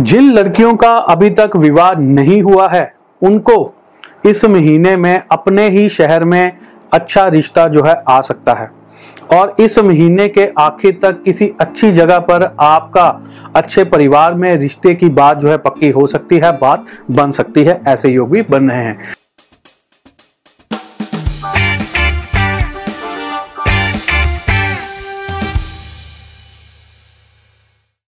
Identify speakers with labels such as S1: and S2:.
S1: जिन लड़कियों का अभी तक विवाह नहीं हुआ है, उनको इस महीने में अपने ही शहर में अच्छा रिश्ता जो है आ सकता है। और इस महीने के आखिर तक किसी अच्छी जगह पर आपका अच्छे परिवार में रिश्ते की बात जो है पक्की हो सकती है, बात बन सकती है, ऐसे योग भी बन रहे हैं।